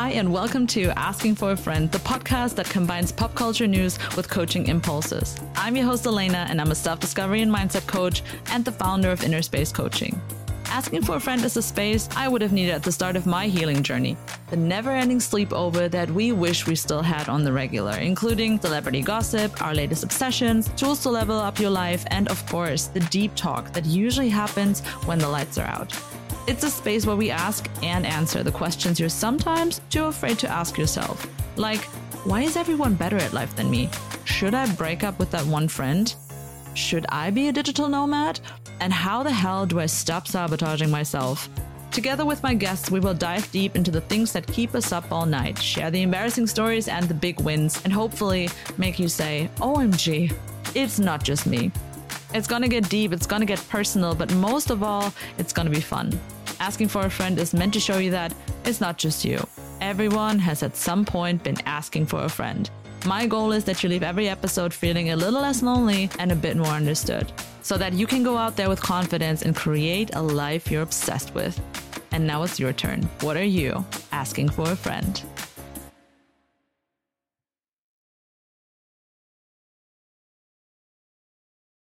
Hi, and welcome to Asking for a Friend, the podcast that combines pop culture news with coaching impulses. I'm your host, Elena, and I'm a self discovery and mindset coach and the founder of Inner Space Coaching. Asking for a friend is a space I would have needed at the start of my healing journey. The never ending sleepover that we wish we still had on the regular, including celebrity gossip, our latest obsessions, tools to level up your life, and of course, the deep talk that usually happens when the lights are out. It's a space where we ask and answer the questions you're sometimes too afraid to ask yourself. Like, why is everyone better at life than me? Should I break up with that one friend? Should I be a digital nomad? And how the hell do I stop sabotaging myself? Together with my guests, we will dive deep into the things that keep us up all night, share the embarrassing stories and the big wins, and hopefully make you say, OMG, it's not just me. It's gonna get deep, it's gonna get personal, but most of all, it's gonna be fun. Asking for a friend is meant to show you that it's not just you. Everyone has at some point been asking for a friend. My goal is that you leave every episode feeling a little less lonely and a bit more understood, so that you can go out there with confidence and create a life you're obsessed with. And now it's your turn. What are you asking for a friend?